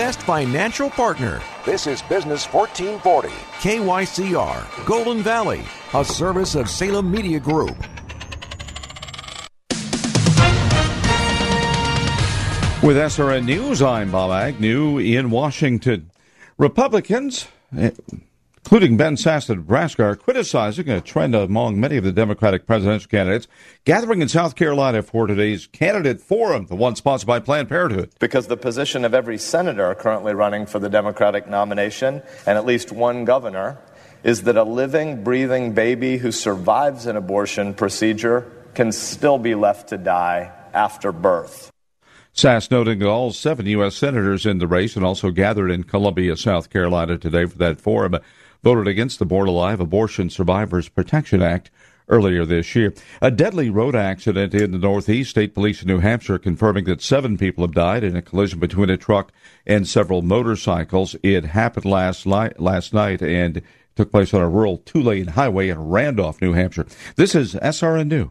Best financial partner. This is Business 1440. KYCR, Golden Valley, a service of Salem Media Group. With SRN News, I'm Bob Agnew in Washington. Republicans, eh, including Ben Sasse of Nebraska, are criticizing a trend among many of the Democratic presidential candidates gathering in South Carolina for today's candidate forum, the one sponsored by Planned Parenthood. Because the position of every senator currently running for the Democratic nomination and at least one governor is that a living, breathing baby who survives an abortion procedure can still be left to die after birth. Sasse noting that all seven U.S. senators in the race and also gathered in Columbia, South Carolina today for that forum voted against the Born Alive Abortion Survivors Protection Act earlier this year. A deadly road accident in the Northeast. State police in New Hampshire confirming that seven people have died in a collision between a truck and several motorcycles. It happened last, li- last night and took place on a rural two lane highway in Randolph, New Hampshire. This is SRN News.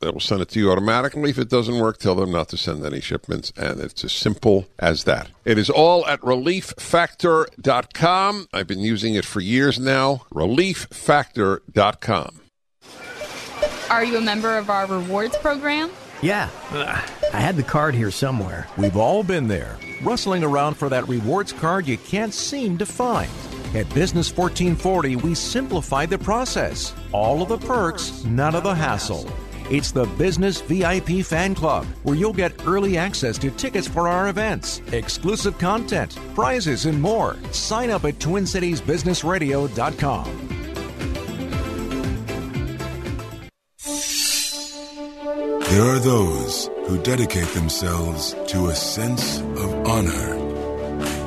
they will send it to you automatically. If it doesn't work, tell them not to send any shipments. And it's as simple as that. It is all at relieffactor.com. I've been using it for years now. Relieffactor.com. Are you a member of our rewards program? Yeah, I had the card here somewhere. We've all been there, rustling around for that rewards card you can't seem to find. At Business 1440, we simplify the process. All of the perks, none of the hassle. It's the Business VIP Fan Club, where you'll get early access to tickets for our events, exclusive content, prizes, and more. Sign up at TwinCitiesBusinessRadio.com. There are those who dedicate themselves to a sense of honor,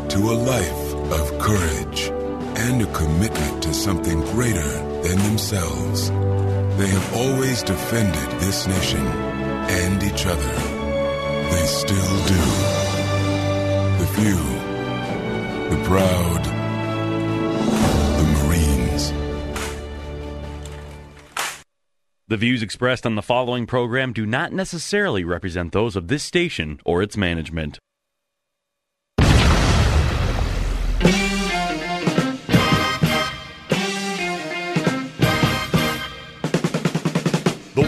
to a life of courage, and a commitment to something greater than themselves. They have always defended this nation and each other. They still do. The few, the proud, the Marines. The views expressed on the following program do not necessarily represent those of this station or its management.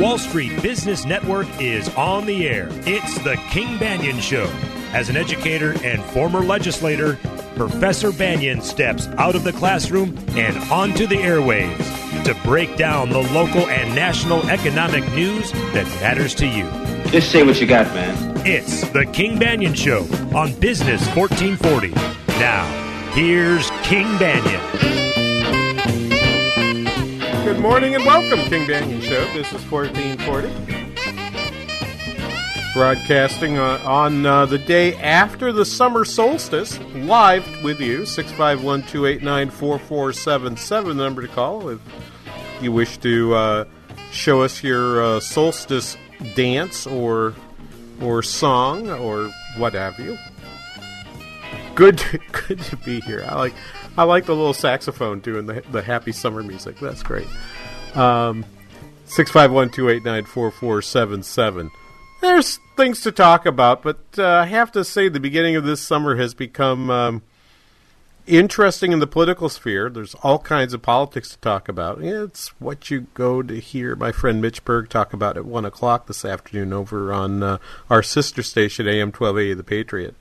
Wall Street Business Network is on the air. It's the King Banaian Show. As an educator and former legislator, Professor Banaian steps out of the classroom and onto the airwaves to break down the local and national economic news that matters to you. Just say what you got, man. It's the King Banaian Show on Business 1440. Now, here's King Banaian. Good morning and welcome, King Banaian Show. This is 1440. Broadcasting uh, on uh, the day after the summer solstice, live with you, 651 289 4477, the number to call if you wish to uh, show us your uh, solstice dance or or song or what have you. Good, good to be here. I like I like the little saxophone doing the, the happy summer music. That's great. Um, 651 289 4477. there's things to talk about, but uh, I have to say the beginning of this summer has become um, interesting in the political sphere. There's all kinds of politics to talk about. It's what you go to hear my friend Mitch Berg talk about at 1 o'clock this afternoon over on uh, our sister station, AM 1280 The Patriot.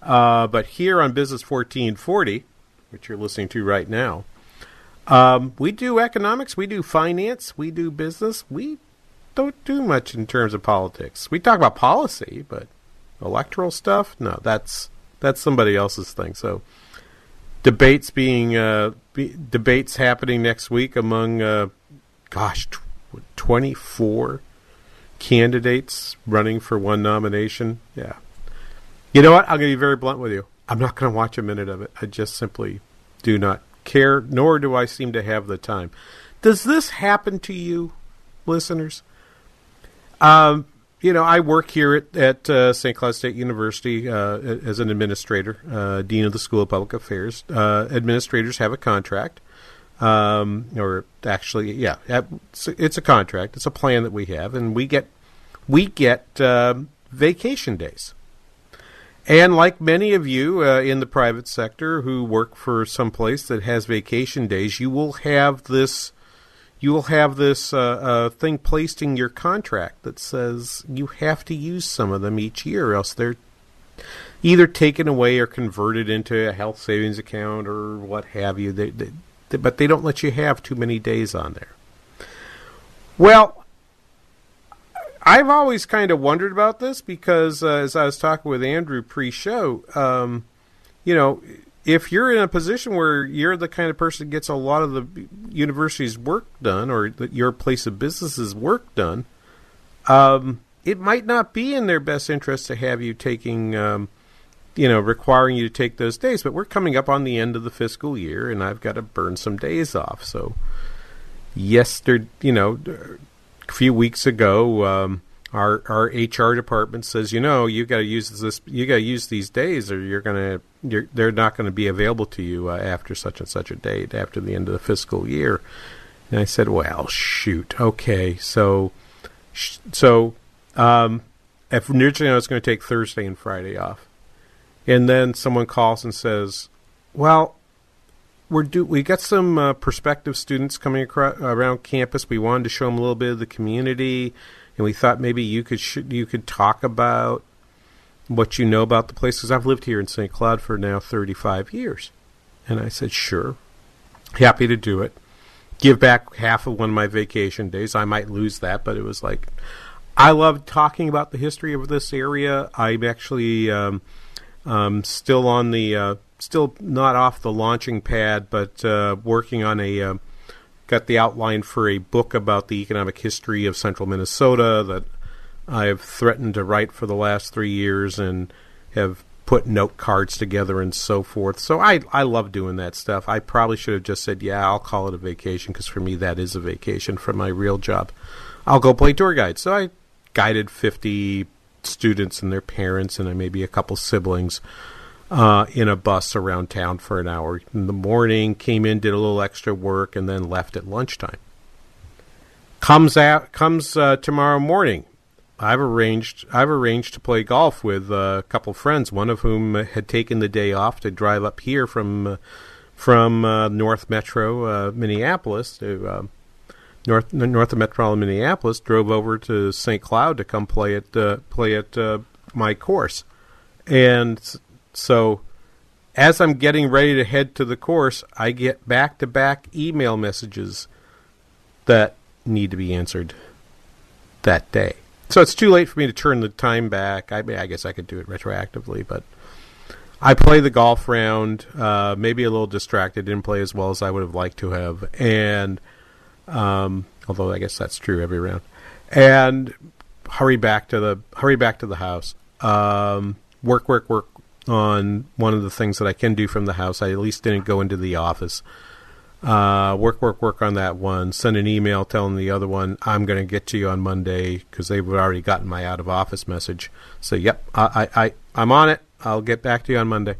Uh, but here on Business 1440, which you're listening to right now, um, we do economics, we do finance, we do business. We don't do much in terms of politics. We talk about policy, but electoral stuff, no, that's that's somebody else's thing. So debates being uh, be, debates happening next week among, uh, gosh, twenty four candidates running for one nomination. Yeah, you know what? I'm going to be very blunt with you. I'm not going to watch a minute of it. I just simply do not care, nor do I seem to have the time. Does this happen to you, listeners? Um, you know, I work here at, at uh, St. Cloud State University uh, as an administrator, uh, dean of the School of Public Affairs. Uh, administrators have a contract, um, or actually, yeah, it's a contract. It's a plan that we have, and we get we get um, vacation days. And like many of you uh, in the private sector who work for some place that has vacation days, you will have this you will have this uh, uh, thing placed in your contract that says you have to use some of them each year, else they're either taken away or converted into a health savings account or what have you. They, they, they, but they don't let you have too many days on there. Well, I've always kind of wondered about this because uh, as I was talking with Andrew pre-show, um, you know, if you're in a position where you're the kind of person that gets a lot of the university's work done or your place of business's work done, um, it might not be in their best interest to have you taking, um, you know, requiring you to take those days. But we're coming up on the end of the fiscal year, and I've got to burn some days off. So, yesterday, you know, a few weeks ago, um, our our HR department says, you know, you got to use this, you got to use these days, or you're gonna, you're, they're not going to be available to you uh, after such and such a date, after the end of the fiscal year. And I said, well, shoot, okay, so, so, um, if originally I was going to take Thursday and Friday off, and then someone calls and says, well, we're do we got some uh, prospective students coming across, around campus. We wanted to show them a little bit of the community, and we thought maybe you could sh- you could talk about what you know about the place because I've lived here in St. Cloud for now 35 years. And I said, sure, happy to do it. Give back half of one of my vacation days. I might lose that, but it was like, I love talking about the history of this area. I'm actually um, um, still on the uh, still not off the launching pad, but uh, working on a uh, got the outline for a book about the economic history of central Minnesota that I have threatened to write for the last three years and have put note cards together and so forth. So I I love doing that stuff. I probably should have just said, yeah, I'll call it a vacation because for me that is a vacation from my real job. I'll go play tour guide. So I guided 50 students and their parents and maybe a couple siblings uh, in a bus around town for an hour in the morning, came in, did a little extra work, and then left at lunchtime. Comes out, comes uh, tomorrow morning. I've arranged. I've arranged to play golf with uh, a couple friends. One of whom had taken the day off to drive up here from uh, from uh, North Metro uh, Minneapolis to North North of Metropolitan Minneapolis. Drove over to St. Cloud to come play at play at my course, and so as I'm getting ready to head to the course, I get back to back email messages that need to be answered that day. So it's too late for me to turn the time back. I, I guess I could do it retroactively, but I play the golf round, uh, maybe a little distracted, didn't play as well as I would have liked to have, and um, although I guess that's true every round, and hurry back to the hurry back to the house. Um, work, work, work, on one of the things that I can do from the house. I at least didn't go into the office. Uh, work, work, work on that one. Send an email telling the other one I'm going to get to you on Monday because they've already gotten my out of office message. So, yep, I, I, I, I'm on it. I'll get back to you on Monday.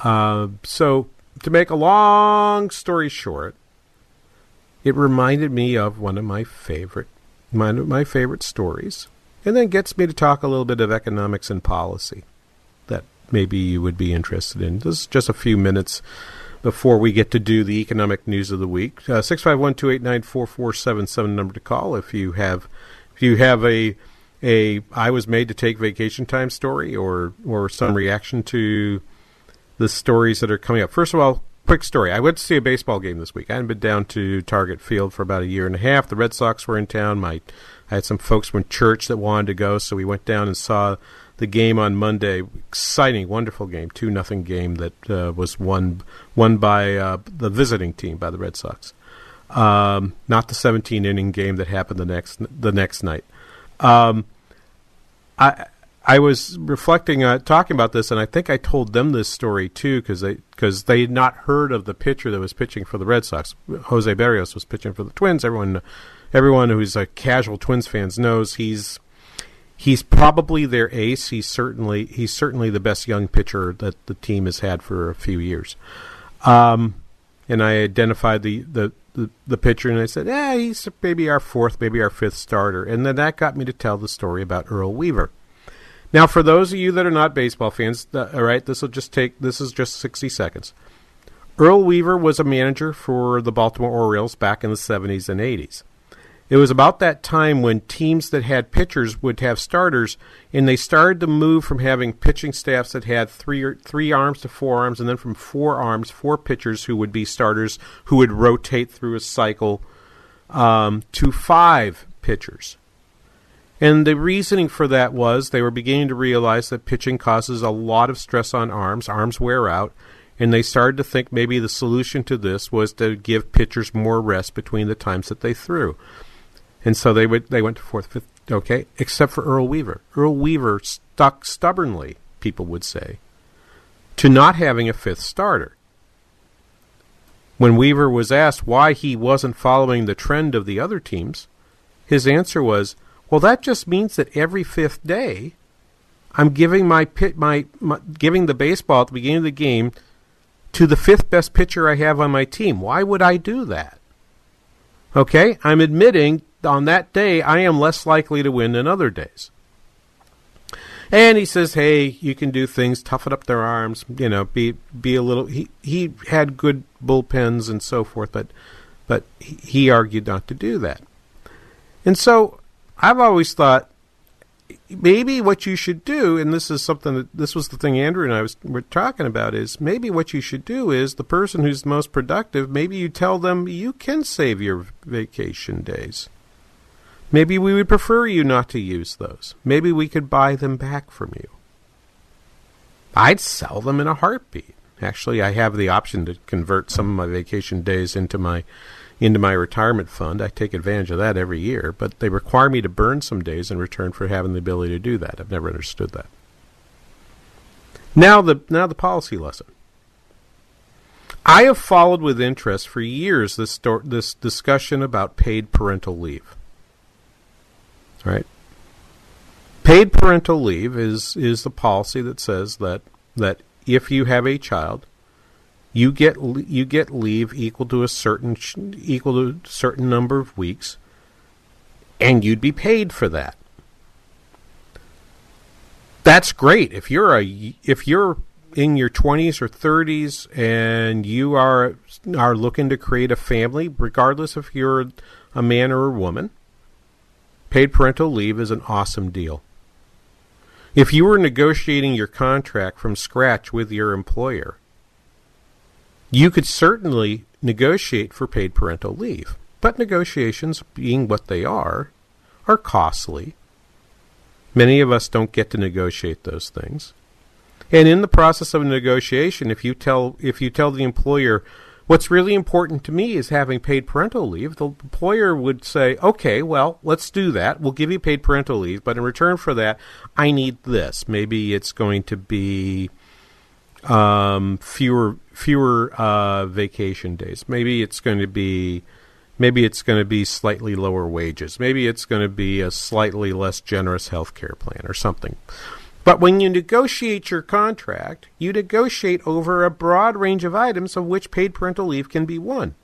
Uh, so, to make a long story short, it reminded me of one of my favorite, one of my favorite stories, and then gets me to talk a little bit of economics and policy that maybe you would be interested in. This is just a few minutes before we get to do the economic news of the week. Uh, six five one two eight nine four four seven seven number to call if you have if you have a a I was made to take vacation time story or or some reaction to the stories that are coming up. First of all, quick story. I went to see a baseball game this week. I hadn't been down to Target Field for about a year and a half. The Red Sox were in town. My I had some folks from church that wanted to go, so we went down and saw the game on Monday. Exciting, wonderful game, two nothing game that uh, was won won by uh, the visiting team by the Red Sox. Um, not the 17 inning game that happened the next the next night. Um, I I was reflecting, uh, talking about this, and I think I told them this story too because they because they had not heard of the pitcher that was pitching for the Red Sox. Jose Berrios was pitching for the Twins. Everyone, everyone who's a casual Twins fans knows he's he's probably their ace. He's certainly he's certainly the best young pitcher that the team has had for a few years. Um, and I identified the, the, the, the pitcher, and I said, "Yeah, he's maybe our fourth, maybe our fifth starter." And then that got me to tell the story about Earl Weaver. Now, for those of you that are not baseball fans, uh, all right, this will just take this is just sixty seconds. Earl Weaver was a manager for the Baltimore Orioles back in the seventies and eighties. It was about that time when teams that had pitchers would have starters, and they started to move from having pitching staffs that had three or, three arms to four arms, and then from four arms, four pitchers who would be starters who would rotate through a cycle um, to five pitchers. And the reasoning for that was they were beginning to realize that pitching causes a lot of stress on arms. Arms wear out. And they started to think maybe the solution to this was to give pitchers more rest between the times that they threw. And so they went, they went to fourth, fifth, okay, except for Earl Weaver. Earl Weaver stuck stubbornly, people would say, to not having a fifth starter. When Weaver was asked why he wasn't following the trend of the other teams, his answer was, well, that just means that every fifth day, I'm giving my pit my, my, giving the baseball at the beginning of the game to the fifth best pitcher I have on my team. Why would I do that? Okay, I'm admitting on that day I am less likely to win than other days. And he says, "Hey, you can do things, toughen up their arms, you know, be be a little." He he had good bullpens and so forth, but but he argued not to do that. And so I've always thought maybe what you should do, and this is something that this was the thing Andrew and I was were talking about, is maybe what you should do is the person who's most productive, maybe you tell them you can save your vacation days. Maybe we would prefer you not to use those. Maybe we could buy them back from you. I'd sell them in a heartbeat. Actually, I have the option to convert some of my vacation days into my into my retirement fund. I take advantage of that every year, but they require me to burn some days in return for having the ability to do that. I've never understood that. Now the now the policy lesson. I have followed with interest for years this this discussion about paid parental leave. Right? Paid parental leave is is the policy that says that that if you have a child, you get you get leave equal to a certain equal to a certain number of weeks, and you'd be paid for that. That's great if you're a if you're in your 20s or 30s and you are are looking to create a family, regardless if you're a man or a woman. Paid parental leave is an awesome deal. If you were negotiating your contract from scratch with your employer, you could certainly negotiate for paid parental leave. But negotiations, being what they are, are costly. Many of us don't get to negotiate those things. And in the process of a negotiation, if you tell if you tell the employer what's really important to me is having paid parental leave, the employer would say, "Okay, well, let's do that. We'll give you paid parental leave, but in return for that, I need this. Maybe it's going to be um, fewer fewer uh, vacation days. Maybe it's going to be maybe it's going to be slightly lower wages. Maybe it's going to be a slightly less generous health care plan or something. But when you negotiate your contract, you negotiate over a broad range of items of which paid parental leave can be one.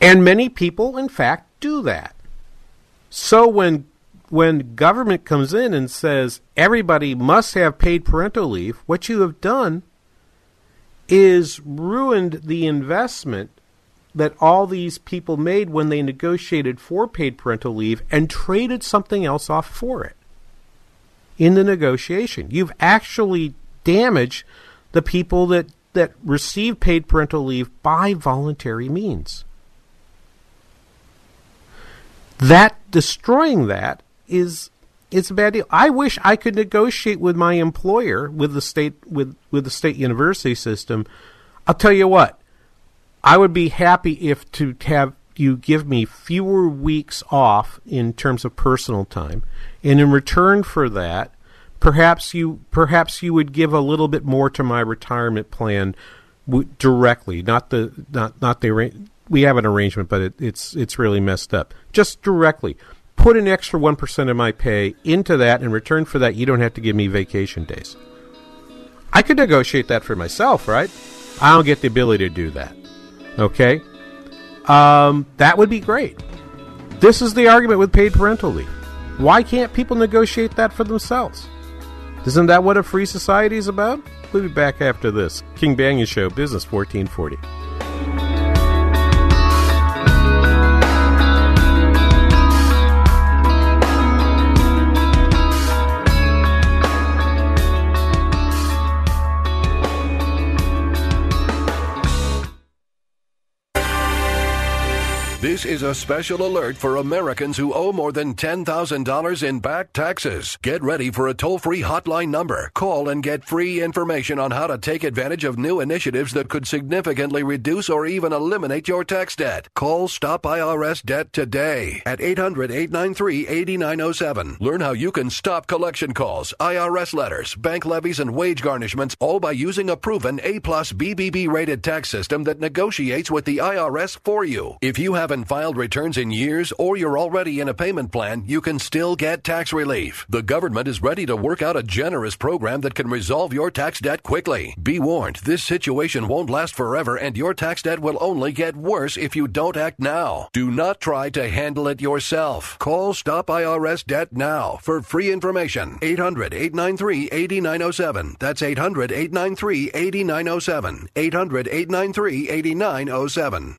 And many people, in fact, do that. So when when government comes in and says everybody must have paid parental leave, what you have done is ruined the investment that all these people made when they negotiated for paid parental leave and traded something else off for it in the negotiation. You've actually damaged the people that, that receive paid parental leave by voluntary means. That destroying that is it's a bad deal. I wish I could negotiate with my employer with the state with with the state university system. I'll tell you what, I would be happy if to have you give me fewer weeks off in terms of personal time, and in return for that, perhaps you perhaps you would give a little bit more to my retirement plan w- directly, not the not not the we have an arrangement, but it, it's it's really messed up. Just directly put an extra 1% of my pay into that. In return for that, you don't have to give me vacation days. I could negotiate that for myself, right? I don't get the ability to do that. Okay? Um, that would be great. This is the argument with paid parental leave. Why can't people negotiate that for themselves? Isn't that what a free society is about? We'll be back after this. King Banaian Show, Business 1440. This is a special alert for Americans who owe more than $10,000 in back taxes. Get ready for a toll free hotline number. Call and get free information on how to take advantage of new initiatives that could significantly reduce or even eliminate your tax debt. Call Stop IRS Debt today at 800 893 8907. Learn how you can stop collection calls, IRS letters, bank levies, and wage garnishments, all by using a proven A plus BBB rated tax system that negotiates with the IRS for you. If you have haven't filed returns in years or you're already in a payment plan, you can still get tax relief. The government is ready to work out a generous program that can resolve your tax debt quickly. Be warned, this situation won't last forever and your tax debt will only get worse if you don't act now. Do not try to handle it yourself. Call Stop IRS Debt now for free information. 800 893 8907. That's 800 893 8907. 800 893 8907.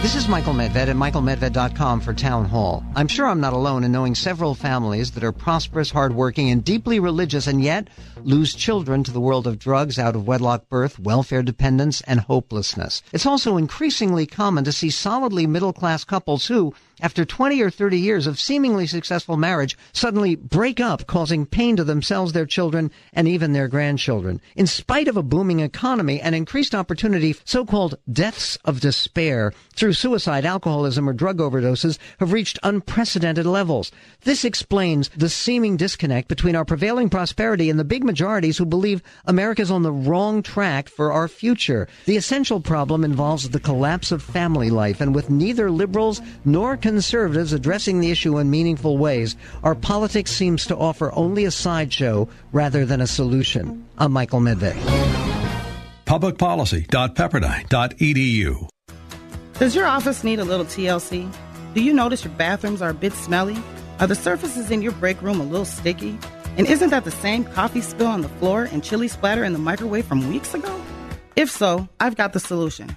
This is Michael Medved at michaelmedved.com for Town Hall. I'm sure I'm not alone in knowing several families that are prosperous, hardworking, and deeply religious, and yet lose children to the world of drugs, out of wedlock birth, welfare dependence, and hopelessness. It's also increasingly common to see solidly middle class couples who, after 20 or 30 years of seemingly successful marriage, suddenly break up, causing pain to themselves, their children, and even their grandchildren. In spite of a booming economy and increased opportunity, so-called deaths of despair through suicide, alcoholism, or drug overdoses have reached unprecedented levels. This explains the seeming disconnect between our prevailing prosperity and the big majorities who believe America's on the wrong track for our future. The essential problem involves the collapse of family life, and with neither liberals nor conservatives addressing the issue in meaningful ways, our politics seems to offer only a sideshow rather than a solution. I'm Michael Medved. Publicpolicy.pepperdine.edu. Does your office need a little TLC? Do you notice your bathrooms are a bit smelly? Are the surfaces in your break room a little sticky? And isn't that the same coffee spill on the floor and chili splatter in the microwave from weeks ago? If so, I've got the solution.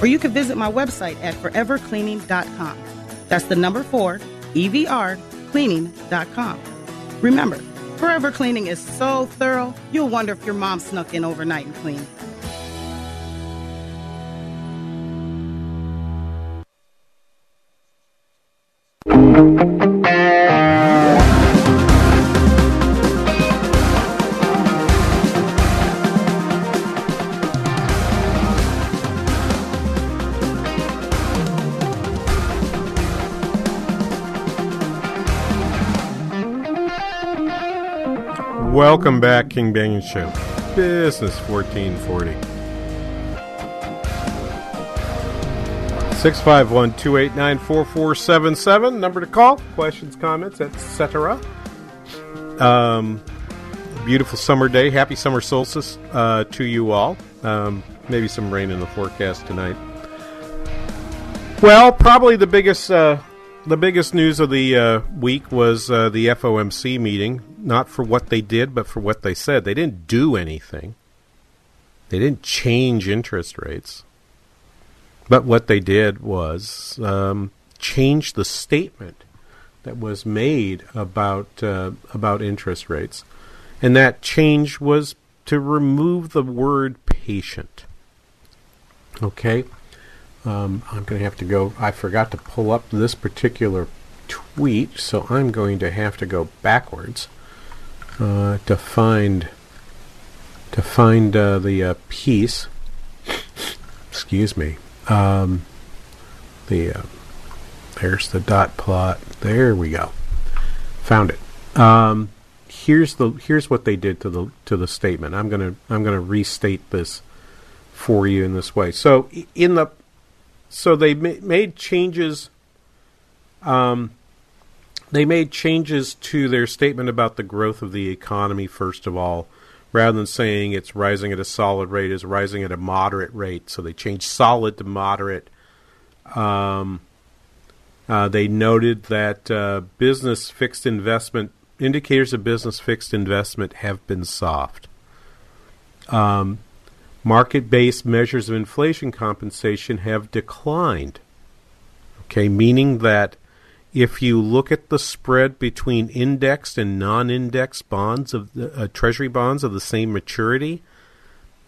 Or you can visit my website at forevercleaning.com. That's the number four, EVRcleaning.com. Remember, Forever Cleaning is so thorough, you'll wonder if your mom snuck in overnight and cleaned. Thank you. Welcome back, King Banaian Show. Business 1440. 651 289 4477. Number to call. Questions, comments, etc. Um, beautiful summer day. Happy summer solstice uh, to you all. Um, maybe some rain in the forecast tonight. Well, probably the biggest uh, the biggest news of the uh, week was uh, the FOMC meeting. Not for what they did, but for what they said. They didn't do anything. They didn't change interest rates. But what they did was um, change the statement that was made about uh, about interest rates, and that change was to remove the word patient. Okay, um, I'm going to have to go. I forgot to pull up this particular tweet, so I'm going to have to go backwards uh, to find to find uh, the uh, piece. Excuse me. Um, the uh, there's the dot plot. There we go. Found it. Um, here's the here's what they did to the to the statement. I'm gonna I'm gonna restate this for you in this way. So in the so they ma- made changes. Um, they made changes to their statement about the growth of the economy. First of all, rather than saying it's rising at a solid rate, is rising at a moderate rate. So they changed solid to moderate. Um, uh, they noted that uh, business fixed investment indicators of business fixed investment have been soft. Um, market based measures of inflation compensation have declined. Okay, meaning that if you look at the spread between indexed and non-indexed bonds of the, uh, treasury bonds of the same maturity,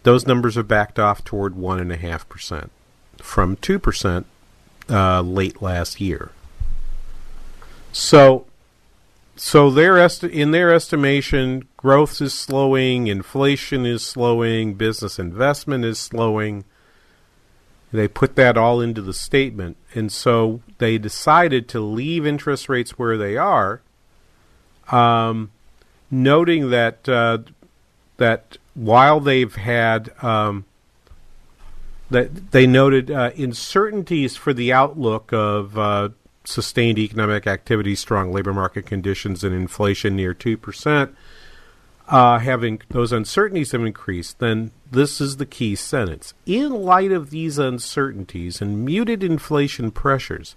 those numbers are backed off toward one and a half percent from two percent uh, late last year. So, so their esti- in their estimation, growth is slowing, inflation is slowing, business investment is slowing. They put that all into the statement. And so they decided to leave interest rates where they are, um, noting that uh, that while they've had um, that they noted uh, uncertainties for the outlook of uh, sustained economic activity, strong labor market conditions, and inflation near two percent uh, having those uncertainties have increased, then this is the key sentence. In light of these uncertainties and muted inflation pressures,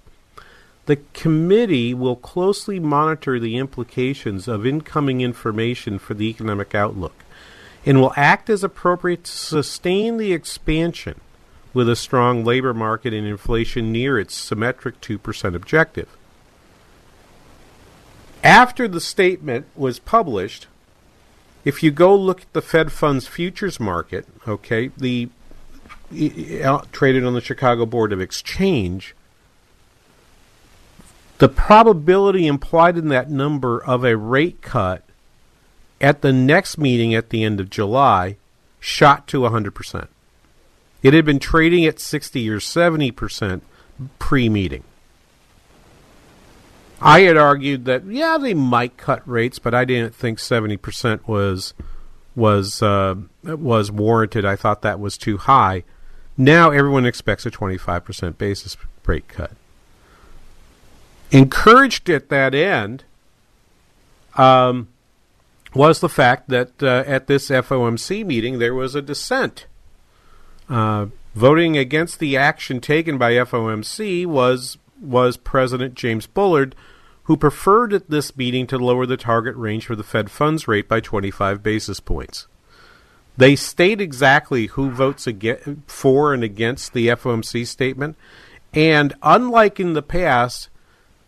the committee will closely monitor the implications of incoming information for the economic outlook and will act as appropriate to sustain the expansion with a strong labor market and inflation near its symmetric 2% objective. After the statement was published, if you go look at the Fed funds futures market, okay, the uh, traded on the Chicago Board of Exchange, the probability implied in that number of a rate cut at the next meeting at the end of July shot to 100%. It had been trading at 60 or 70% pre meeting. I had argued that yeah they might cut rates, but I didn't think seventy percent was was uh, was warranted. I thought that was too high. Now everyone expects a twenty five percent basis rate cut. Encouraged at that end um, was the fact that uh, at this FOMC meeting there was a dissent. Uh, voting against the action taken by FOMC was was President James Bullard, who preferred at this meeting to lower the target range for the Fed funds rate by 25 basis points. They state exactly who votes for and against the FOMC statement, and unlike in the past,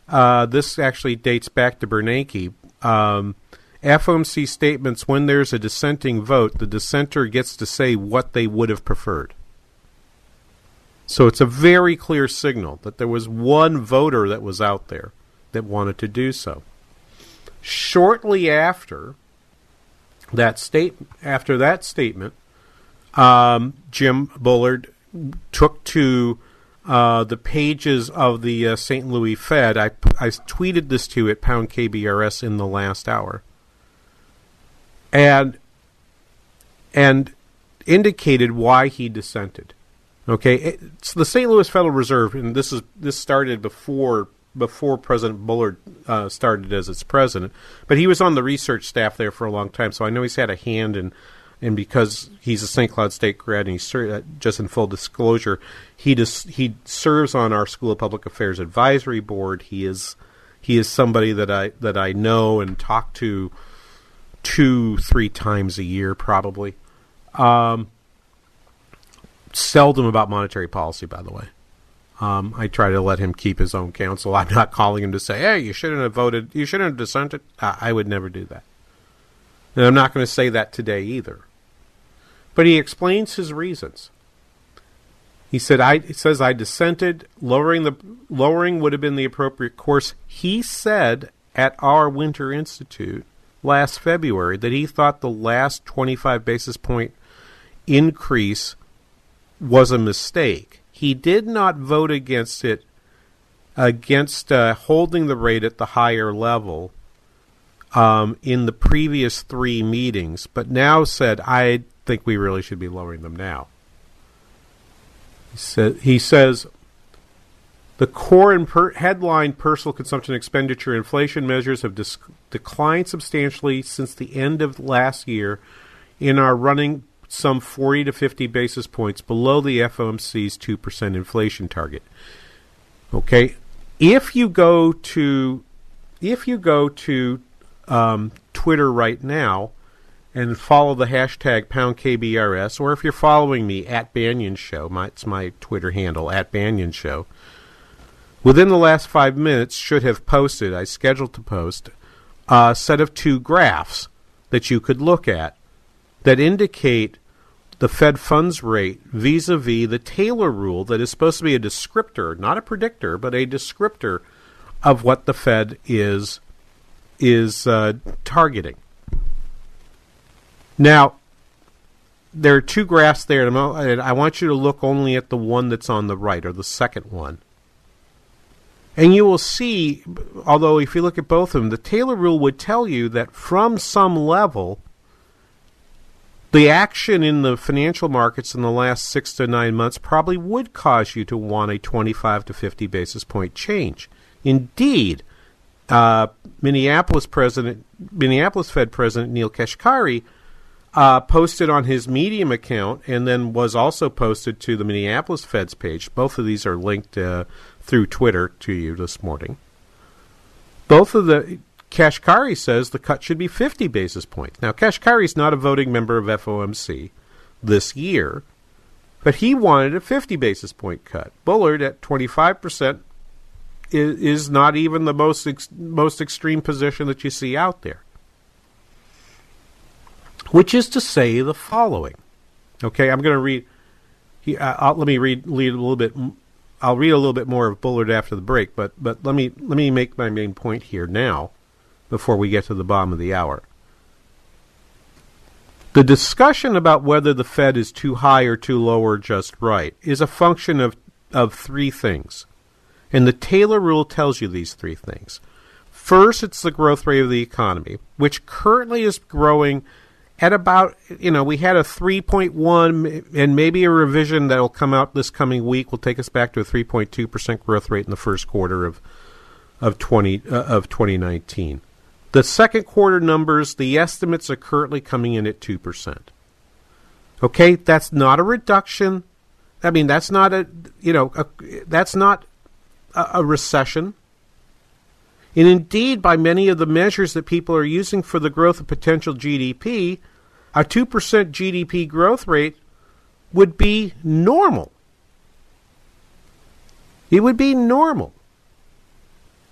uh, this actually dates back to Bernanke. Um, FOMC statements, when there's a dissenting vote, the dissenter gets to say what they would have preferred. So it's a very clear signal that there was one voter that was out there that wanted to do so. Shortly after that state, after that statement, um, Jim Bullard took to uh, the pages of the uh, St. Louis Fed. I, I tweeted this to at pound KBRS in the last hour. and and indicated why he dissented. Okay, it's the St. Louis Federal Reserve, and this is this started before before President Bullard uh, started as its president, but he was on the research staff there for a long time, so I know he's had a hand in. And because he's a St. Cloud State grad, and he's ser- uh, just in full disclosure, he dis- he serves on our School of Public Affairs advisory board. He is he is somebody that I that I know and talk to two three times a year probably. Um, seldom about monetary policy, by the way. Um, I try to let him keep his own counsel. I'm not calling him to say, "Hey, you shouldn't have voted. You shouldn't have dissented." I, I would never do that, and I'm not going to say that today either. But he explains his reasons. He said, "I." He says, "I dissented. Lowering the lowering would have been the appropriate course." He said at our Winter Institute last February that he thought the last 25 basis point increase was a mistake. He did not vote against it, against uh, holding the rate at the higher level um, in the previous three meetings, but now said, I think we really should be lowering them now. He, sa- he says, the core and per- headline personal consumption expenditure inflation measures have dis- declined substantially since the end of last year and are running some 40 to 50 basis points below the FOMC's 2% inflation target. Okay, if you go to if you go to um, Twitter right now and follow the hashtag pound KBRS, or if you're following me at Banaian Show, my, it's my Twitter handle at Banaian Show. Within the last five minutes, should have posted. I scheduled to post a set of two graphs that you could look at that indicate the Fed funds rate vis a vis the Taylor rule that is supposed to be a descriptor, not a predictor, but a descriptor of what the Fed is is uh, targeting. Now, there are two graphs there, and I want you to look only at the one that's on the right, or the second one. And you will see, although if you look at both of them, the Taylor rule would tell you that from some level, the action in the financial markets in the last six to nine months probably would cause you to want a 25 to 50 basis point change. Indeed, uh, Minneapolis president, Minneapolis Fed President Neel Kashkari uh, posted on his Medium account and then was also posted to the Minneapolis Fed's page. Both of these are linked uh, through Twitter to you this morning. Both of the Kashkari says the cut should be 50 basis points. Now, Kashkari is not a voting member of FOMC this year, but he wanted a 50 basis point cut. Bullard at 25% is, is not even the most ex, most extreme position that you see out there. Which is to say the following. Okay, I'm going to read. He, uh, let me read, read a little bit. I'll read a little bit more of Bullard after the break, but but let me let me make my main point here now before we get to the bottom of the hour. The discussion about whether the Fed is too high or too low or just right is a function of, of three things. And the Taylor rule tells you these three things. First, it's the growth rate of the economy, which currently is growing at about, you know, we had a 3.1 and maybe a revision that will come out this coming week will take us back to a 3.2% growth rate in the first quarter of of 20 uh, of 2019. The second quarter numbers, the estimates are currently coming in at 2%. Okay, that's not a reduction. I mean, that's not a, you know, a, that's not a, a recession. And indeed, by many of the measures that people are using for the growth of potential GDP, a 2% GDP growth rate would be normal. It would be normal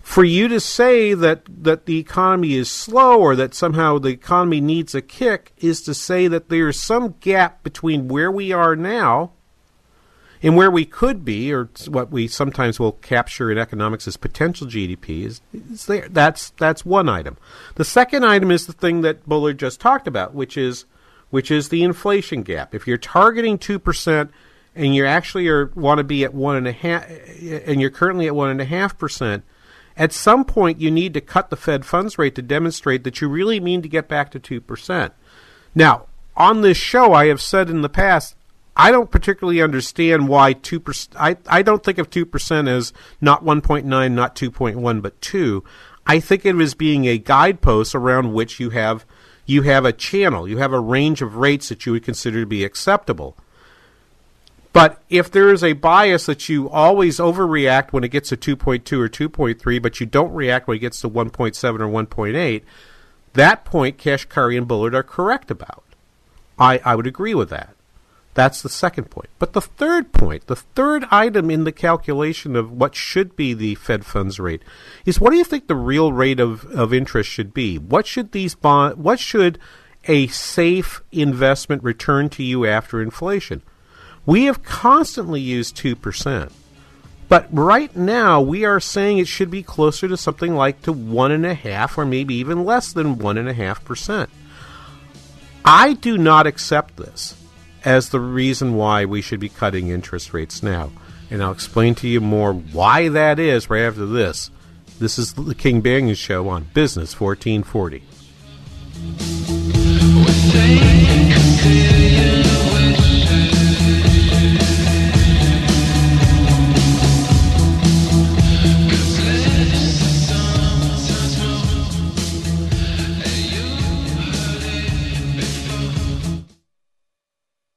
for you to say that, that the economy is slow or that somehow the economy needs a kick is to say that there is some gap between where we are now and where we could be, or what we sometimes will capture in economics as potential GDP, is, is there. That's that's one item. The second item is the thing that Bullard just talked about, which is which is the inflation gap. If you're targeting two percent and you actually are want to be at one and a half, and you're currently at one and a half percent, At some point, you need to cut the Fed funds rate to demonstrate that you really mean to get back to 2%. Now, on this show, I have said in the past, I don't particularly understand why 2%. I, I don't think of 2% as not 1.9, not 2.1, but 2. I think it as being a guidepost around which you have you have a channel, you have a range of rates that you would consider to be acceptable. But if there is a bias that you always overreact when it gets to 2.2 or 2.3, but you don't react when it gets to 1.7 or 1.8, that point Kashkari and Bullard are correct about. I, I would agree with that. That's the second point. But the third point, the third item in the calculation of what should be the Fed funds rate, is what do you think the real rate of, of interest should be? What should these bond what should a safe investment return to you after inflation? We have constantly used 2%. But right now, we are saying it should be closer to something like to 1.5 or maybe even less than 1.5%. I do not accept this as the reason why we should be cutting interest rates now. And I'll explain to you more why that is right after this. This is the King Banaian Show on Business 1440.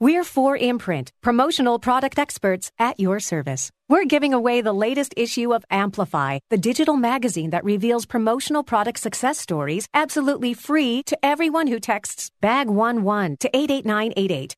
We're 4imprint, promotional product experts at your service. We're giving away the latest issue of Amplify, the digital magazine that reveals promotional product success stories absolutely free to everyone who texts BAG11 to 88988.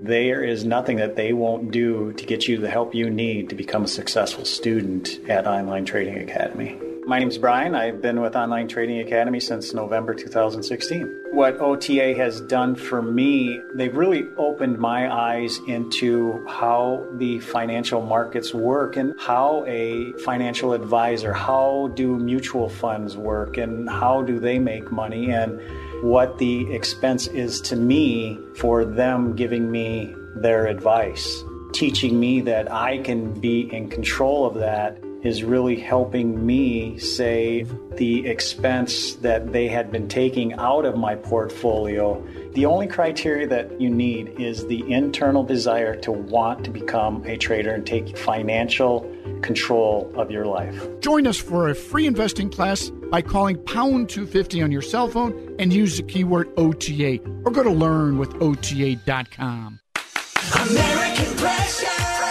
There is nothing that they won't do to get you the help you need to become a successful student at Online Trading Academy. My name is Brian. I've been with Online Trading Academy since November 2016. What OTA has done for me, they've really opened my eyes into how the financial markets work and how a financial advisor, how do mutual funds work and how do they make money and what the expense is to me for them giving me their advice. Teaching me that I can be in control of that is really helping me save the expense that they had been taking out of my portfolio. The only criteria that you need is the internal desire to want to become a trader and take financial control of your life. Join us for a free investing class by calling pound 250 on your cell phone and use the keyword OTA or go to learnwithota.com. American pressure.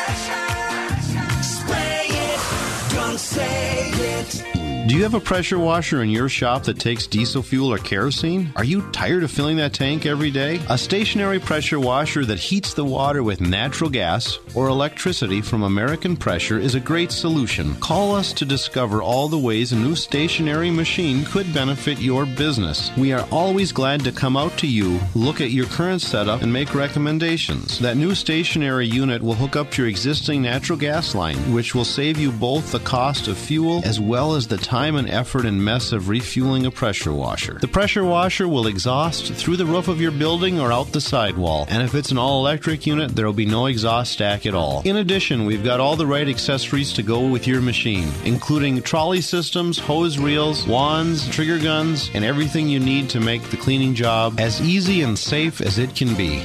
Do you have a pressure washer in your shop that takes diesel fuel or kerosene? Are you tired of filling that tank every day? A stationary pressure washer that heats the water with natural gas or electricity from American Pressure is a great solution. Call us to discover all the ways a new stationary machine could benefit your business. We are always glad to come out to you, look at your current setup, and make recommendations. That new stationary unit will hook up to your existing natural gas line, which will save you both the cost of fuel as well as the time and effort and mess of refueling a pressure washer. The pressure washer will exhaust through the roof of your building or out the sidewall, and if it's an all electric unit, there will be no exhaust stack at all. In addition, we've got all the right accessories to go with your machine, including trolley systems, hose reels, wands, trigger guns, and everything you need to make the cleaning job as easy and safe as it can be.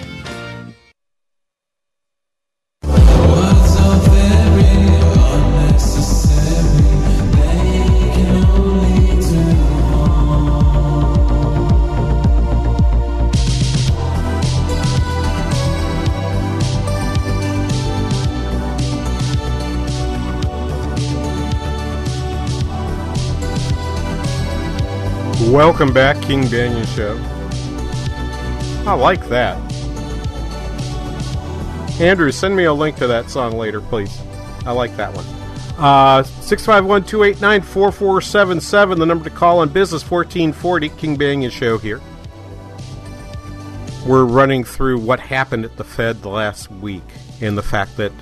Welcome back, King Banaian Show. I like that. Andrew, send me a link to that song later, please. I like that one. Uh, 651 289 4477, the number to call on business 1440, King Banaian Show here. We're running through what happened at the Fed the last week and the fact that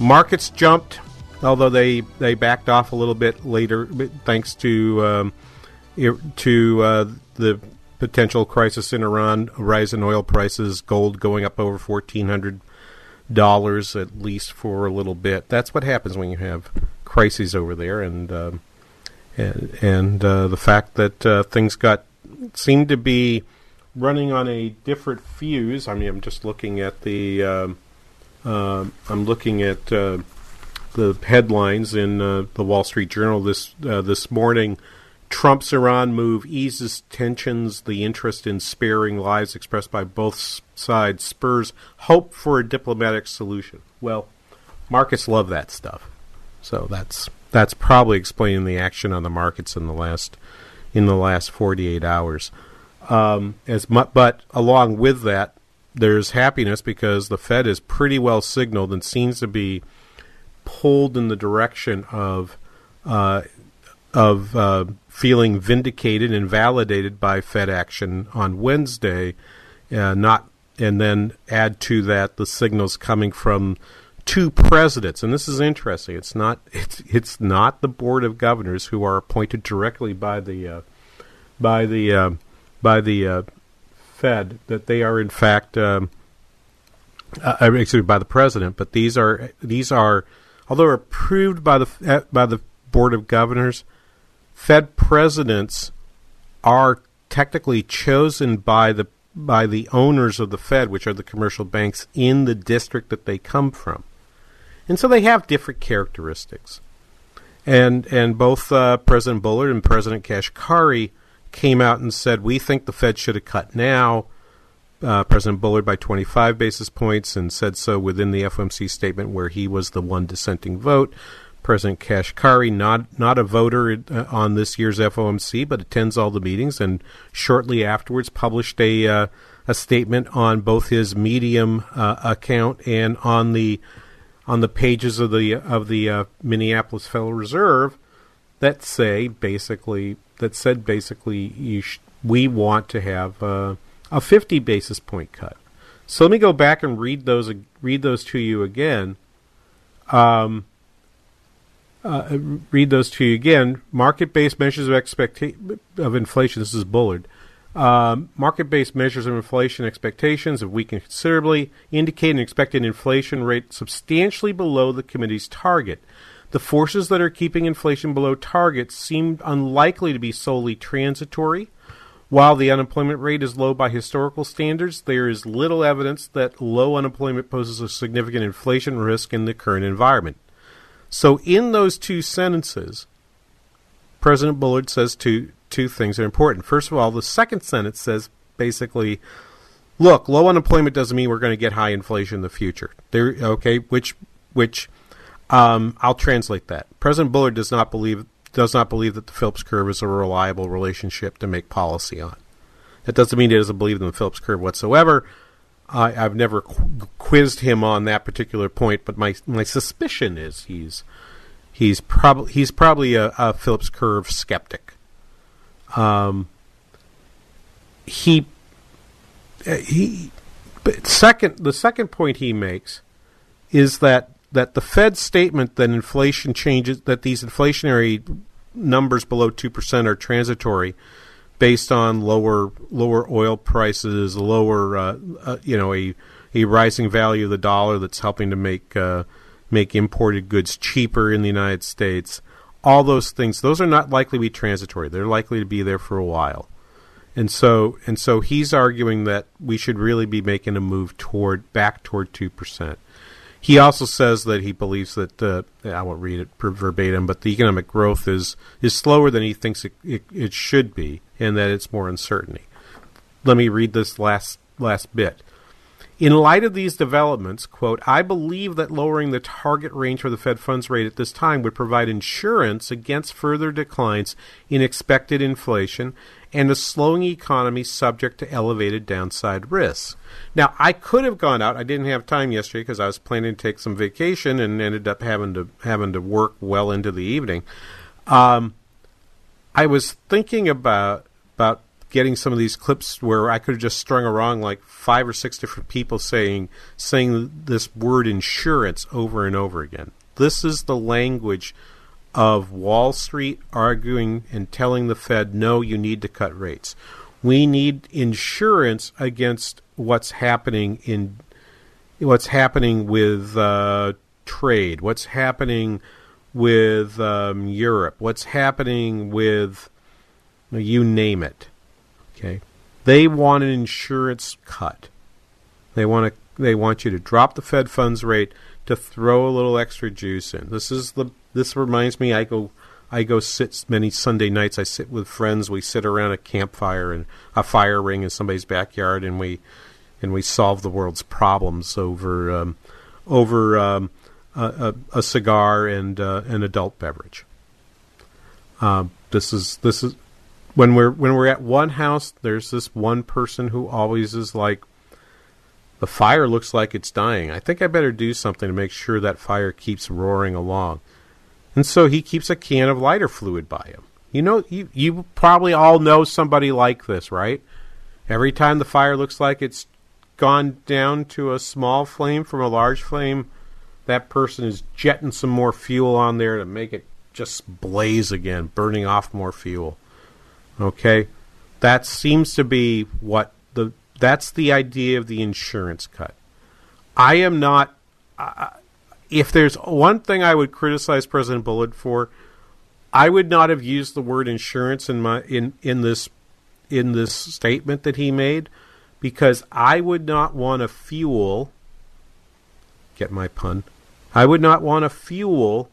markets jumped, although they, they backed off a little bit later, thanks to um, to uh, the potential crisis in Iran, rise in oil prices, gold going up over fourteen hundred dollars at least for a little bit. That's what happens when you have crises over there, and um, and, uh, the fact that uh, things got seemed to be running on a different fuse. I mean, I'm just looking at the. Uh, I'm looking at uh, the headlines in uh, the Wall Street Journal this uh, this morning. Trump's Iran move eases tensions. The interest in sparing lives expressed by both sides spurs hope for a diplomatic solution. Well, markets love that stuff, so that's that's probably explaining the action on the markets in the last in the last 48 hours. Um, as mu- but along with that, there's happiness because the Fed is pretty well signaled and seems to be pulled in the direction of uh, of uh, feeling vindicated and validated by Fed action on Wednesday, uh, not and then add to that the signals coming from two presidents. And this is interesting. It's not it's it's not the board of governors who are appointed directly by the uh, by the uh, by the uh, Fed that they are in fact um, uh, excuse me, by the president. But these are these are although approved by the by the board of governors Fed presidents are technically chosen by the by the owners of the Fed, which are the commercial banks in the district that they come from, and so they have different characteristics. And and both uh, President Bullard and President Kashkari came out and said we think the Fed should have cut now. Uh, President Bullard by 25 basis points and said so within the FOMC statement where he was the one dissenting vote. President Kashkari, not not a voter uh, on this year's FOMC, but attends all the meetings, and shortly afterwards published a uh, a statement on both his Medium uh, account and on the on the pages of the of the uh, Minneapolis Federal Reserve that say basically that said basically sh- we want to have uh, a 50 basis point cut. So let me go back and read those read those to you again. Um, uh, read those to you again. Market-based measures of expecta- of inflation. This is Bullard. Um, market-based measures of inflation expectations have weakened considerably, indicating an expected inflation rate substantially below the committee's target. The forces that are keeping inflation below target seem unlikely to be solely transitory. While the unemployment rate is low by historical standards, there is little evidence that low unemployment poses a significant inflation risk in the current environment. So in those two sentences, President Bullard says two two things that are important. First of all, the second sentence says basically, look, low unemployment doesn't mean we're going to get high inflation in the future. There, okay, which which um, I'll translate that. President Bullard does not believe does not believe that the Phillips curve is a reliable relationship to make policy on. That doesn't mean he doesn't believe in the Phillips curve whatsoever. I, have never qu- quizzed him on that particular point, but my my suspicion is he's he's probably he's probably a, a Phillips curve skeptic. Um, he uh, he but second the second point he makes is that that the Fed statement that inflation changes that these inflationary numbers below two percent are transitory based on lower lower oil prices, lower uh, uh, you know a a rising value of the dollar that's helping to make uh, make imported goods cheaper in the United States. All those things, those are not likely to be transitory. They're likely to be there for a while. And so and so he's arguing that we should really be making a move toward back toward two percent. He also says that he believes that uh, I won't read it verbatim, but the economic growth is is slower than he thinks it, it, it should be, and that it's more uncertainty. Let me read this last last bit. In light of these developments, quote, I believe that lowering the target range for the Fed funds rate at this time would provide insurance against further declines in expected inflation and a slowing economy subject to elevated downside risks. Now, I could have gone out. I didn't have time yesterday because I was planning to take some vacation and ended up having to having to work well into the evening. Um, I was thinking about about getting some of these clips where I could have just strung along like five or six different people saying saying this word insurance over and over again. This is the language of Wall Street arguing and telling the Fed, no, you need to cut rates. We need insurance against what's happening in what's happening with uh, trade, what's happening with um, Europe, what's happening with you name it. Okay, they want an insurance cut. They want to. They want you to drop the Fed funds rate to throw a little extra juice in. This is the. This reminds me. I go. I go sit many Sunday nights. I sit with friends. We sit around a campfire and a fire ring in somebody's backyard, and we and we solve the world's problems over um, over um, a, a, cigar and uh, an adult beverage. Uh, this is this is when we're when we're at one house. There's this one person who always is like, the fire looks like it's dying. I think I better do something to make sure that fire keeps roaring along. And so he keeps a can of lighter fluid by him. You know, you you probably all know somebody like this, right? Every time the fire looks like it's gone down to a small flame from a large flame, that person is jetting some more fuel on there to make it just blaze again, burning off more fuel. Okay? That seems to be what the that's the idea of the insurance cut. I am not. Uh, if there's one thing I would criticize President Bullard for, I would not have used the word insurance in my in in this in this statement that he made because I would not want to fuel. Get my pun. I would not want to fuel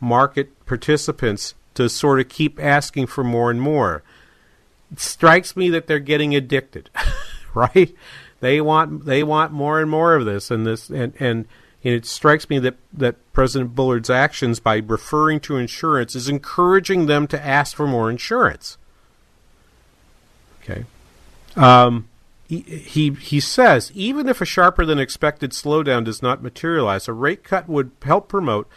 market participants to sort of keep asking for more and more. It strikes me that they're getting addicted. right? They want they want more and more of this, and this and and. And it strikes me that, that President Bullard's actions by referring to insurance is encouraging them to ask for more insurance. Okay. Um, he, he, says even if a sharper than expected slowdown does not materialize, a rate cut would help promote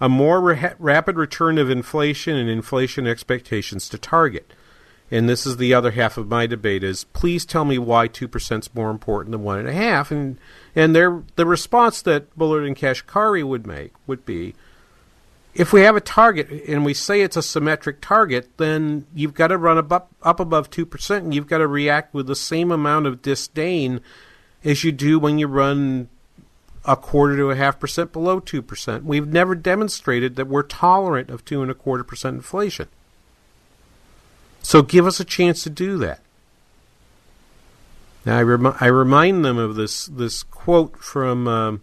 a more ra- rapid return of inflation and inflation expectations to target. And this is the other half of my debate is please tell me why 2% is more important than 1.5 and and their the response that bullard and kashkari would make would be if we have a target and we say it's a symmetric target then you've got to run up, up above 2% and you've got to react with the same amount of disdain as you do when you run a quarter to a half percent below 2%. We've never demonstrated that we're tolerant of two and a quarter percent inflation. So give us a chance to do that. Now I, rem- I remind them of this this quote from, um,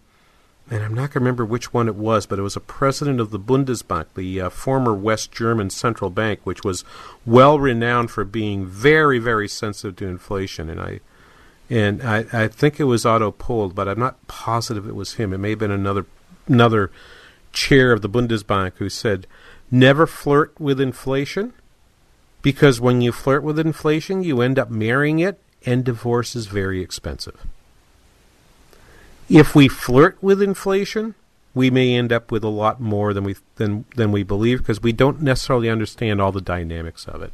and I'm not going to remember which one it was, but it was a president of the Bundesbank, the uh, former West German central bank, which was well renowned for being very very sensitive to inflation. And I and I, I think it was Otto Pohl, but I'm not positive it was him. It may have been another another chair of the Bundesbank who said, "Never flirt with inflation." Because when you flirt with inflation, you end up marrying it, and divorce is very expensive. If we flirt with inflation, we may end up with a lot more than we than than we believe because we don't necessarily understand all the dynamics of it.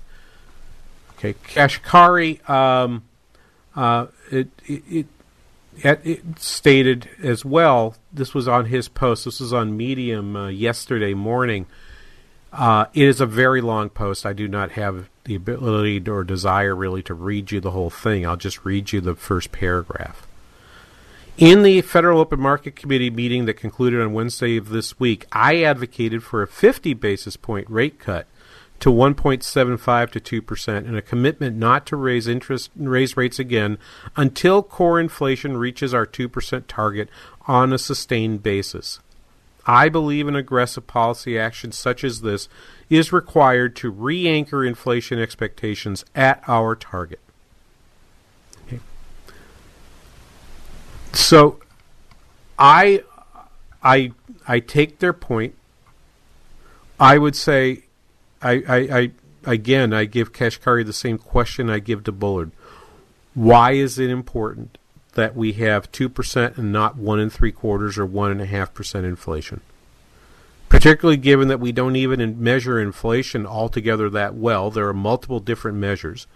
Okay, Kashkari, um, uh, it, it, it, it, stated as well. This was on his post. This was on Medium uh, yesterday morning. Uh, it is a very long post. I do not have the ability or desire really to read you the whole thing. I'll just read you the first paragraph. In the Federal Open Market Committee meeting that concluded on Wednesday of this week, I advocated for a 50 basis point rate cut to 1.75 to 2% and a commitment not to raise interest raise rates again until core inflation reaches our 2% target on a sustained basis. I believe an aggressive policy action such as this is required to re anchor inflation expectations at our target. So I I I take their point. I would say I, I, I again, I give Kashkari the same question I give to Bullard. Why is it important that we have two percent and not one and three quarters or one and a half percent inflation? Particularly given that we don't even measure inflation altogether that well, there are multiple different measures.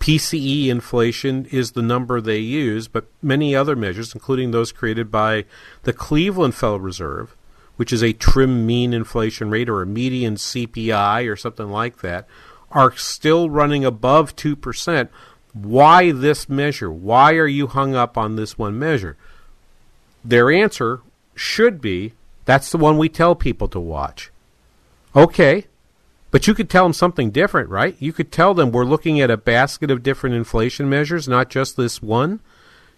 PCE inflation is the number they use, but many other measures, including those created by the Cleveland Federal Reserve, which is a trim mean inflation rate or a median CPI or something like that, are still running above 2%. Why this measure? Why are you hung up on this one measure? Their answer should be that's the one we tell people to watch. Okay, but you could tell them something different, right? You could tell them we're looking at a basket of different inflation measures, not just this one.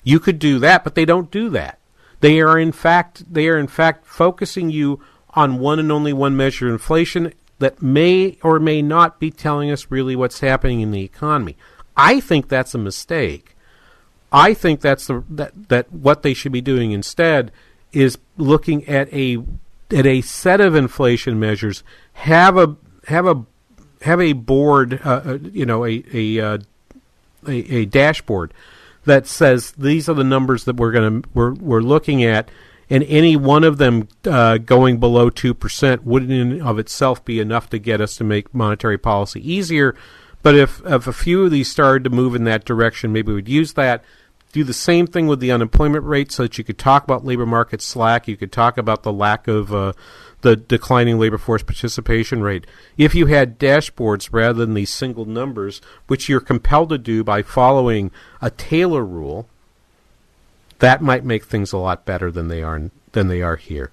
You could do that, but they don't do that. They are in fact they are in fact focusing you on one and only one measure of inflation that may or may not be telling us really what's happening in the economy. I think that's a mistake. I think that's the that, that what they should be doing instead is looking at a at a set of inflation measures. Have a have a have a board, uh, uh you know, a a, uh, a a dashboard that says these are the numbers that we're going to we're we're looking at, and any one of them uh, going below two percent wouldn't in of itself be enough to get us to make monetary policy easier. But if if a few of these started to move in that direction, maybe we'd use that. Do the same thing with the unemployment rate, so that you could talk about labor market slack. You could talk about the lack of uh, the declining labor force participation rate. If you had dashboards rather than these single numbers, which you're compelled to do by following a Taylor rule, that might make things a lot better than they are than they are here.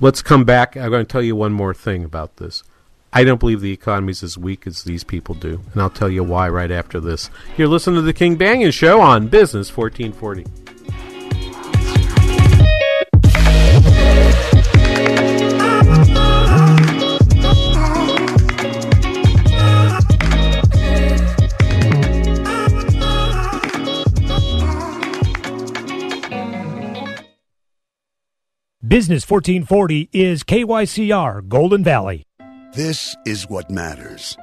Let's come back. I'm going to tell you one more thing about this. I don't believe the economy is as weak as these people do, and I'll tell you why right after this. You're listening to the King Banaian Show on Business 1440. Business 1440 is KYCR Golden Valley. This is what matters.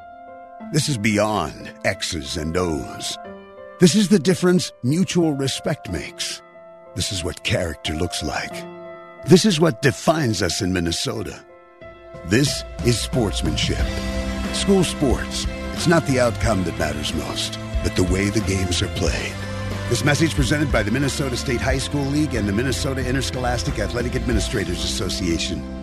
This is beyond X's and O's. This is the difference mutual respect makes. This is what character looks like. This is what defines us in Minnesota. This is sportsmanship. School sports. It's not the outcome that matters most, but the way the games are played. This message presented by the Minnesota State High School League and the Minnesota Interscholastic Athletic Administrators Association.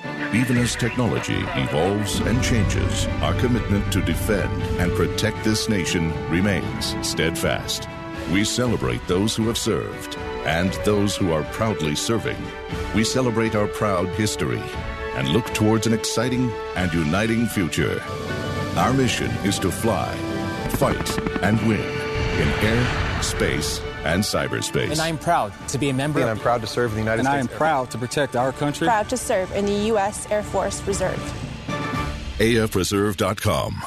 Even as technology evolves and changes, our commitment to defend and protect this nation remains steadfast. We celebrate those who have served and those who are proudly serving. We celebrate our proud history and look towards an exciting and uniting future. Our mission is to fly, fight, and win in air, space, and cyberspace. And I'm proud to be a member. And I'm proud to serve in the United and States. And I am proud to protect our country. Proud to serve in the U.S. Air Force Reserve. AFReserve.com.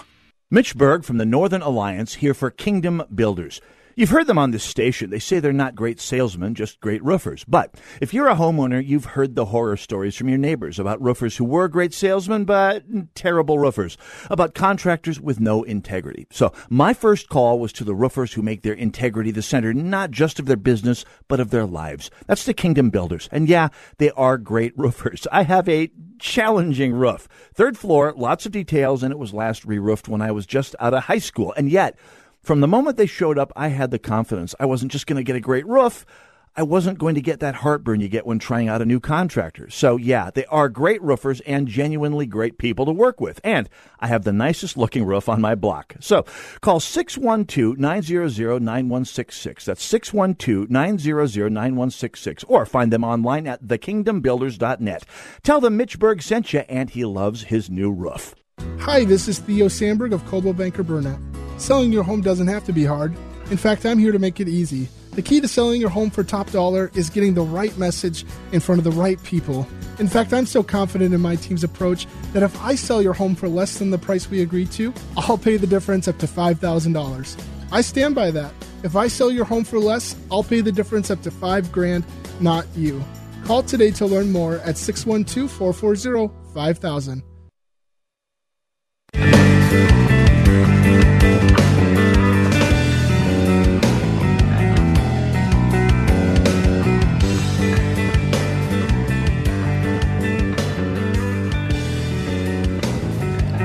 Mitch Berg from the Northern Alliance here for Kingdom Builders. You've heard them on this station. They say they're not great salesmen, just great roofers. But if you're a homeowner, you've heard the horror stories from your neighbors about roofers who were great salesmen, but terrible roofers, about contractors with no integrity. So my first call was to the roofers who make their integrity the center, not just of their business, but of their lives. That's the Kingdom Builders. And yeah, they are great roofers. I have a challenging roof. Third floor, lots of details, and it was last re-roofed when I was just out of high school. And yet, from the moment they showed up, I had the confidence I wasn't just going to get a great roof. I wasn't going to get that heartburn you get when trying out a new contractor. So, yeah, they are great roofers and genuinely great people to work with. And I have the nicest looking roof on my block. So, call 612 900 9166. That's 612 900 9166. Or find them online at thekingdombuilders.net. Tell them Mitch Berg sent you and he loves his new roof. Hi, this is Theo Sandberg of Coldwell Banker Burnett. Selling your home doesn't have to be hard. In fact, I'm here to make it easy. The key to selling your home for top dollar is getting the right message in front of the right people. In fact, I'm so confident in my team's approach that if I sell your home for less than the price we agreed to, I'll pay the difference up to $5,000. I stand by that. If I sell your home for less, I'll pay the difference up to 5 grand, not you. Call today to learn more at 612 440 5000.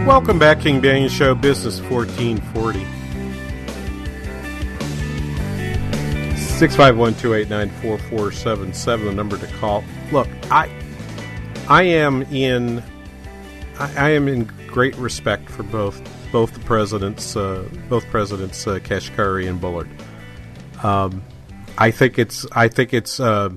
Welcome back, King Banaian Show, Business 1440. 651-289-4477, the number to call. Look, I I am in I, I am in great respect for both both the presidents uh, both presidents uh, Kashkari and Bullard. Um, I think it's I think it's uh,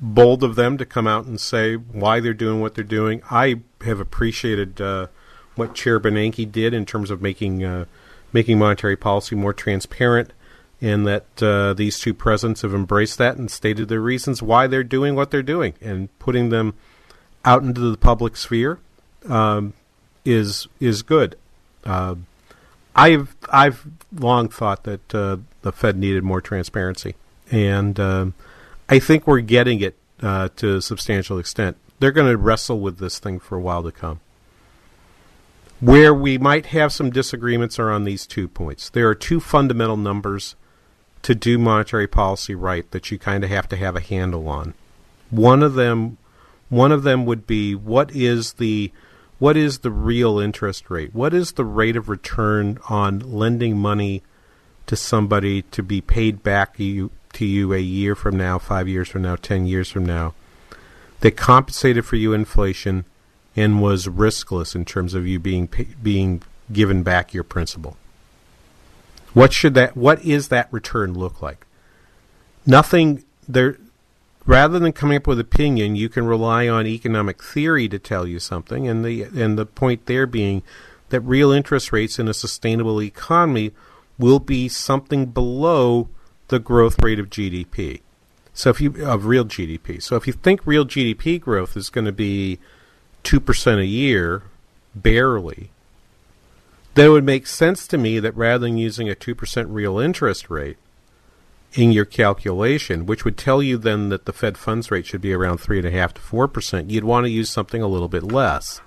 bold of them to come out and say why they're doing what they're doing. I have appreciated uh, what Chair Bernanke did in terms of making uh, making monetary policy more transparent and that uh, these two presidents have embraced that and stated their reasons why they're doing what they're doing and putting them out into the public sphere um, is is good. Uh, I've I've long thought that uh, the Fed needed more transparency, and um, I think we're getting it uh, to a substantial extent. They're going to wrestle with this thing for a while to come. Where we might have some disagreements are on these two points. There are two fundamental numbers to do monetary policy right that you kind of have to have a handle on. One of them one of them would be what is the what is the real interest rate? What is the rate of return on lending money to somebody to be paid back you, to you a year from now, 5 years from now, 10 years from now that compensated for you inflation and was riskless in terms of you being being given back your principal? What should that what is that return look like? Nothing there rather than coming up with opinion, you can rely on economic theory to tell you something and the and the point there being that real interest rates in a sustainable economy will be something below the growth rate of GDP. So if you of real GDP. So if you think real GDP growth is going to be 2% a year barely then it would make sense to me that rather than using a 2% real interest rate in your calculation, which would tell you then that the Fed funds rate should be around 3.5 to 4%, you'd want to use something a little bit less.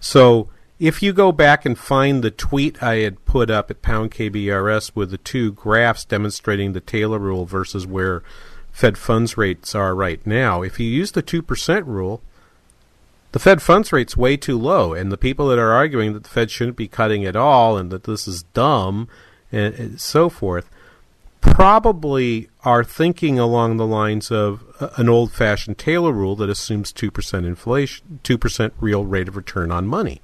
So if you go back and find the tweet I had put up at pound KBRS with the two graphs demonstrating the Taylor rule versus where Fed funds rates are right now, if you use the 2% rule, the Fed funds rate's way too low, and the people that are arguing that the Fed shouldn't be cutting at all and that this is dumb and, and so forth probably are thinking along the lines of an old-fashioned Taylor rule that assumes 2% inflation, 2% real rate of return on money.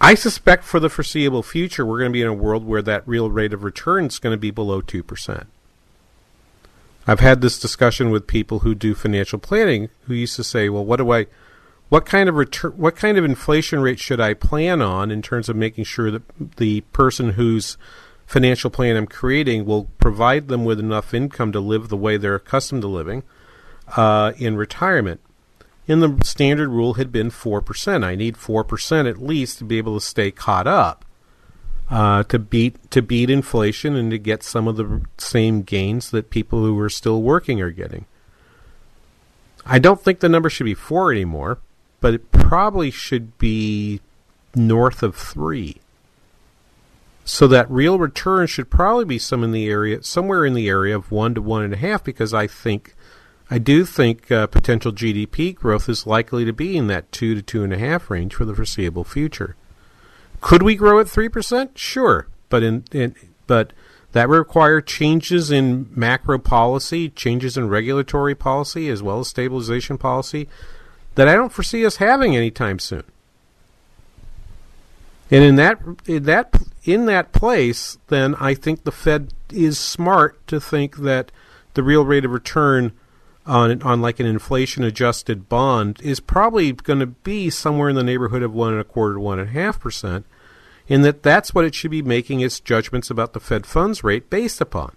I suspect for the foreseeable future we're going to be in a world where that real rate of return is going to be below 2%. I've had this discussion with people who do financial planning who used to say, "Well, what do I what kind of return what kind of inflation rate should I plan on in terms of making sure that the person whose financial plan I'm creating will provide them with enough income to live the way they're accustomed to living uh, in retirement?" And the standard rule had been 4%. I need 4% at least to be able to stay caught up uh, to beat to beat inflation and to get some of the same gains that people who are still working are getting. I don't think the number should be four anymore, but it probably should be north of three. So that real return should probably be some in the area, somewhere in the area of one to one and a half, because I think, I do think uh, potential GDP growth is likely to be in that two to two and a half range for the foreseeable future. Could we grow at three percent? Sure, but in, in but that require changes in macro policy, changes in regulatory policy, as well as stabilization policy that I don't foresee us having anytime soon. And in that in that in that place, then I think the Fed is smart to think that the real rate of return on on like an inflation adjusted bond is probably going to be somewhere in the neighborhood of one and a quarter to one and a half percent, and that that's what it should be making its judgments about the Fed funds rate based upon.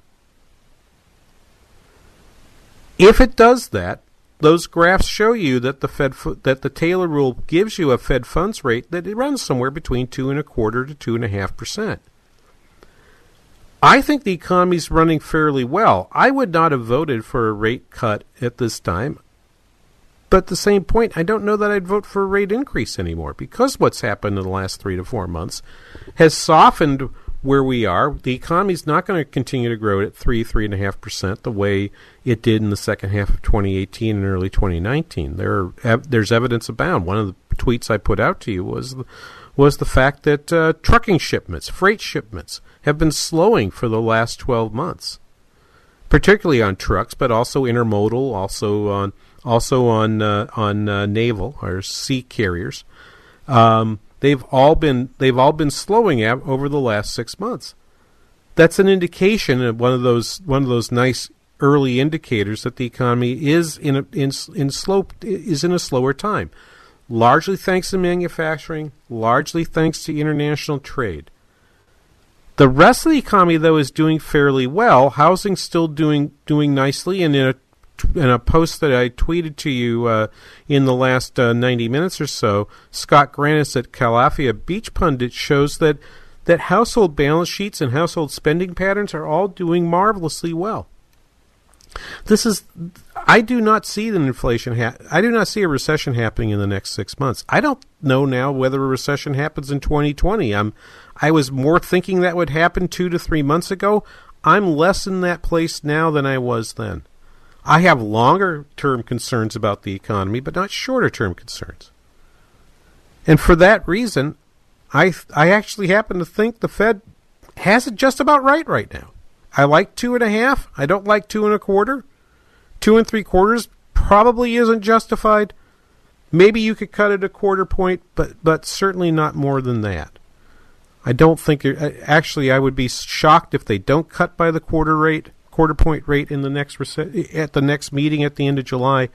If it does that, those graphs show you that the Fed that the Taylor rule gives you a Fed funds rate that it runs somewhere between two and a quarter to two and a half percent. I think the economy's running fairly well. I would not have voted for a rate cut at this time. But at the same point, I don't know that I'd vote for a rate increase anymore because what's happened in the last three to four months has softened where we are. The economy's not going to continue to grow at three, three and a half percent the way it did in the second half of 2018 and early 2019. There, there's evidence abound. One of the tweets I put out to you was the, was the fact that uh, trucking shipments, freight shipments, have been slowing for the last 12 months, particularly on trucks, but also intermodal, also on also on uh, on uh, naval or sea carriers. Um, they've all been they've all been slowing over the last six months. That's an indication of one of those one of those nice early indicators that the economy is in a, in in slope is in a slower time, largely thanks to manufacturing, largely thanks to international trade. The rest of the economy, though, is doing fairly well. Housing's still doing doing nicely, and in a in a post that I tweeted to you uh, in the last uh, 90 minutes or so, Scott Grannis at Calafia Beach Pundit shows that that household balance sheets and household spending patterns are all doing marvelously well. This is, I do not see an inflation. Ha- I do not see a recession happening in the next six months. I don't know now whether a recession happens in 2020. I'm, I was more thinking that would happen two to three months ago. I'm less in that place now than I was then. I have longer term concerns about the economy, but not shorter term concerns. And for that reason, I I actually happen to think the Fed has it just about right right now. I like two and a half. I don't like two and a quarter. Two and three quarters probably isn't justified. Maybe you could cut it a quarter point, but but certainly not more than that. I don't think. Actually, I would be shocked if they don't cut by the quarter rate quarter point rate in the next at the next meeting at the end of July.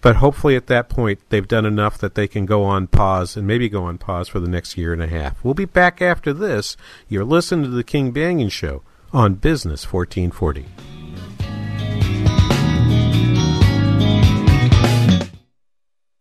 But hopefully, at that point, they've done enough that they can go on pause and maybe go on pause for the next year and a half. We'll be back after this. You're listening to the King Banaian Show on Business 1440.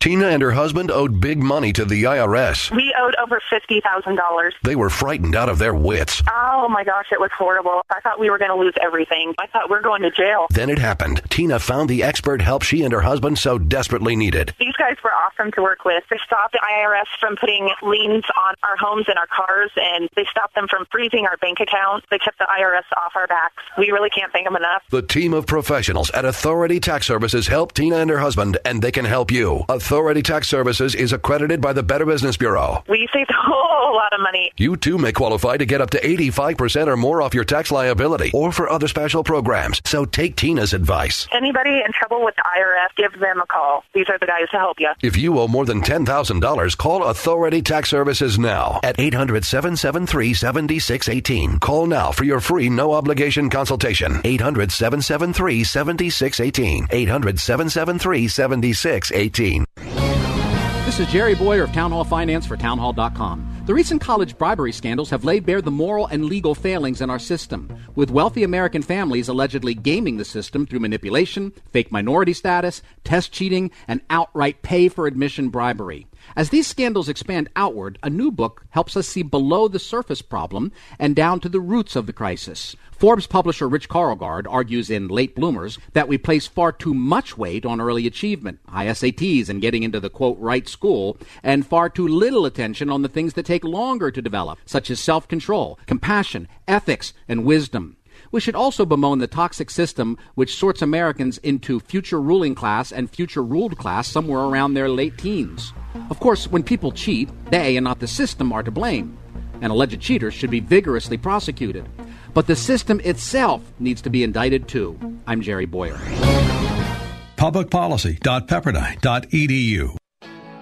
Tina and her husband owed big money to the IRS. We owed over $50,000. They were frightened out of their wits. Oh my gosh, it was horrible. I thought we were going to lose everything. I thought we were going to jail. Then it happened. Tina found the expert help she and her husband so desperately needed. These guys were awesome to work with. They stopped the IRS from putting liens on our homes and our cars, and they stopped them from freezing our bank accounts. They kept the IRS off our backs. We really can't thank them enough. The team of professionals at Authority Tax Services help Tina and her husband, and they can help you. Authority Authority Tax Services is accredited by the Better Business Bureau. We saved a whole lot of money. You too may qualify to get up to 85% or more off your tax liability or for other special programs. So take Tina's advice. Anybody in trouble with the IRS, give them a call. These are the guys to help you. If you owe more than $10,000, call Authority Tax Services now at 800 773 7618. Call now for your free no obligation consultation. 800 773 7618. 800 773 7618. This is Jerry Bowyer of Town Hall Finance for townhall.com. The recent college bribery scandals have laid bare the moral and legal failings in our system, with wealthy American families allegedly gaming the system through manipulation, fake minority status, test cheating, and outright pay for admission bribery. As these scandals expand outward, a new book helps us see below the surface problem and down to the roots of the crisis. Forbes publisher Rich Karlgaard argues in Late Bloomers that we place far too much weight on early achievement, high SATs and getting into the quote right school, and far too little attention on the things that take longer to develop, such as self-control, compassion, ethics, and wisdom. We should also bemoan the toxic system which sorts Americans into future ruling class and future ruled class somewhere around their late teens. Of course, when people cheat, they and not the system are to blame, and alleged cheaters should be vigorously prosecuted. But the system itself needs to be indicted too. I'm Jerry Bowyer. Publicpolicy.pepperdine.edu.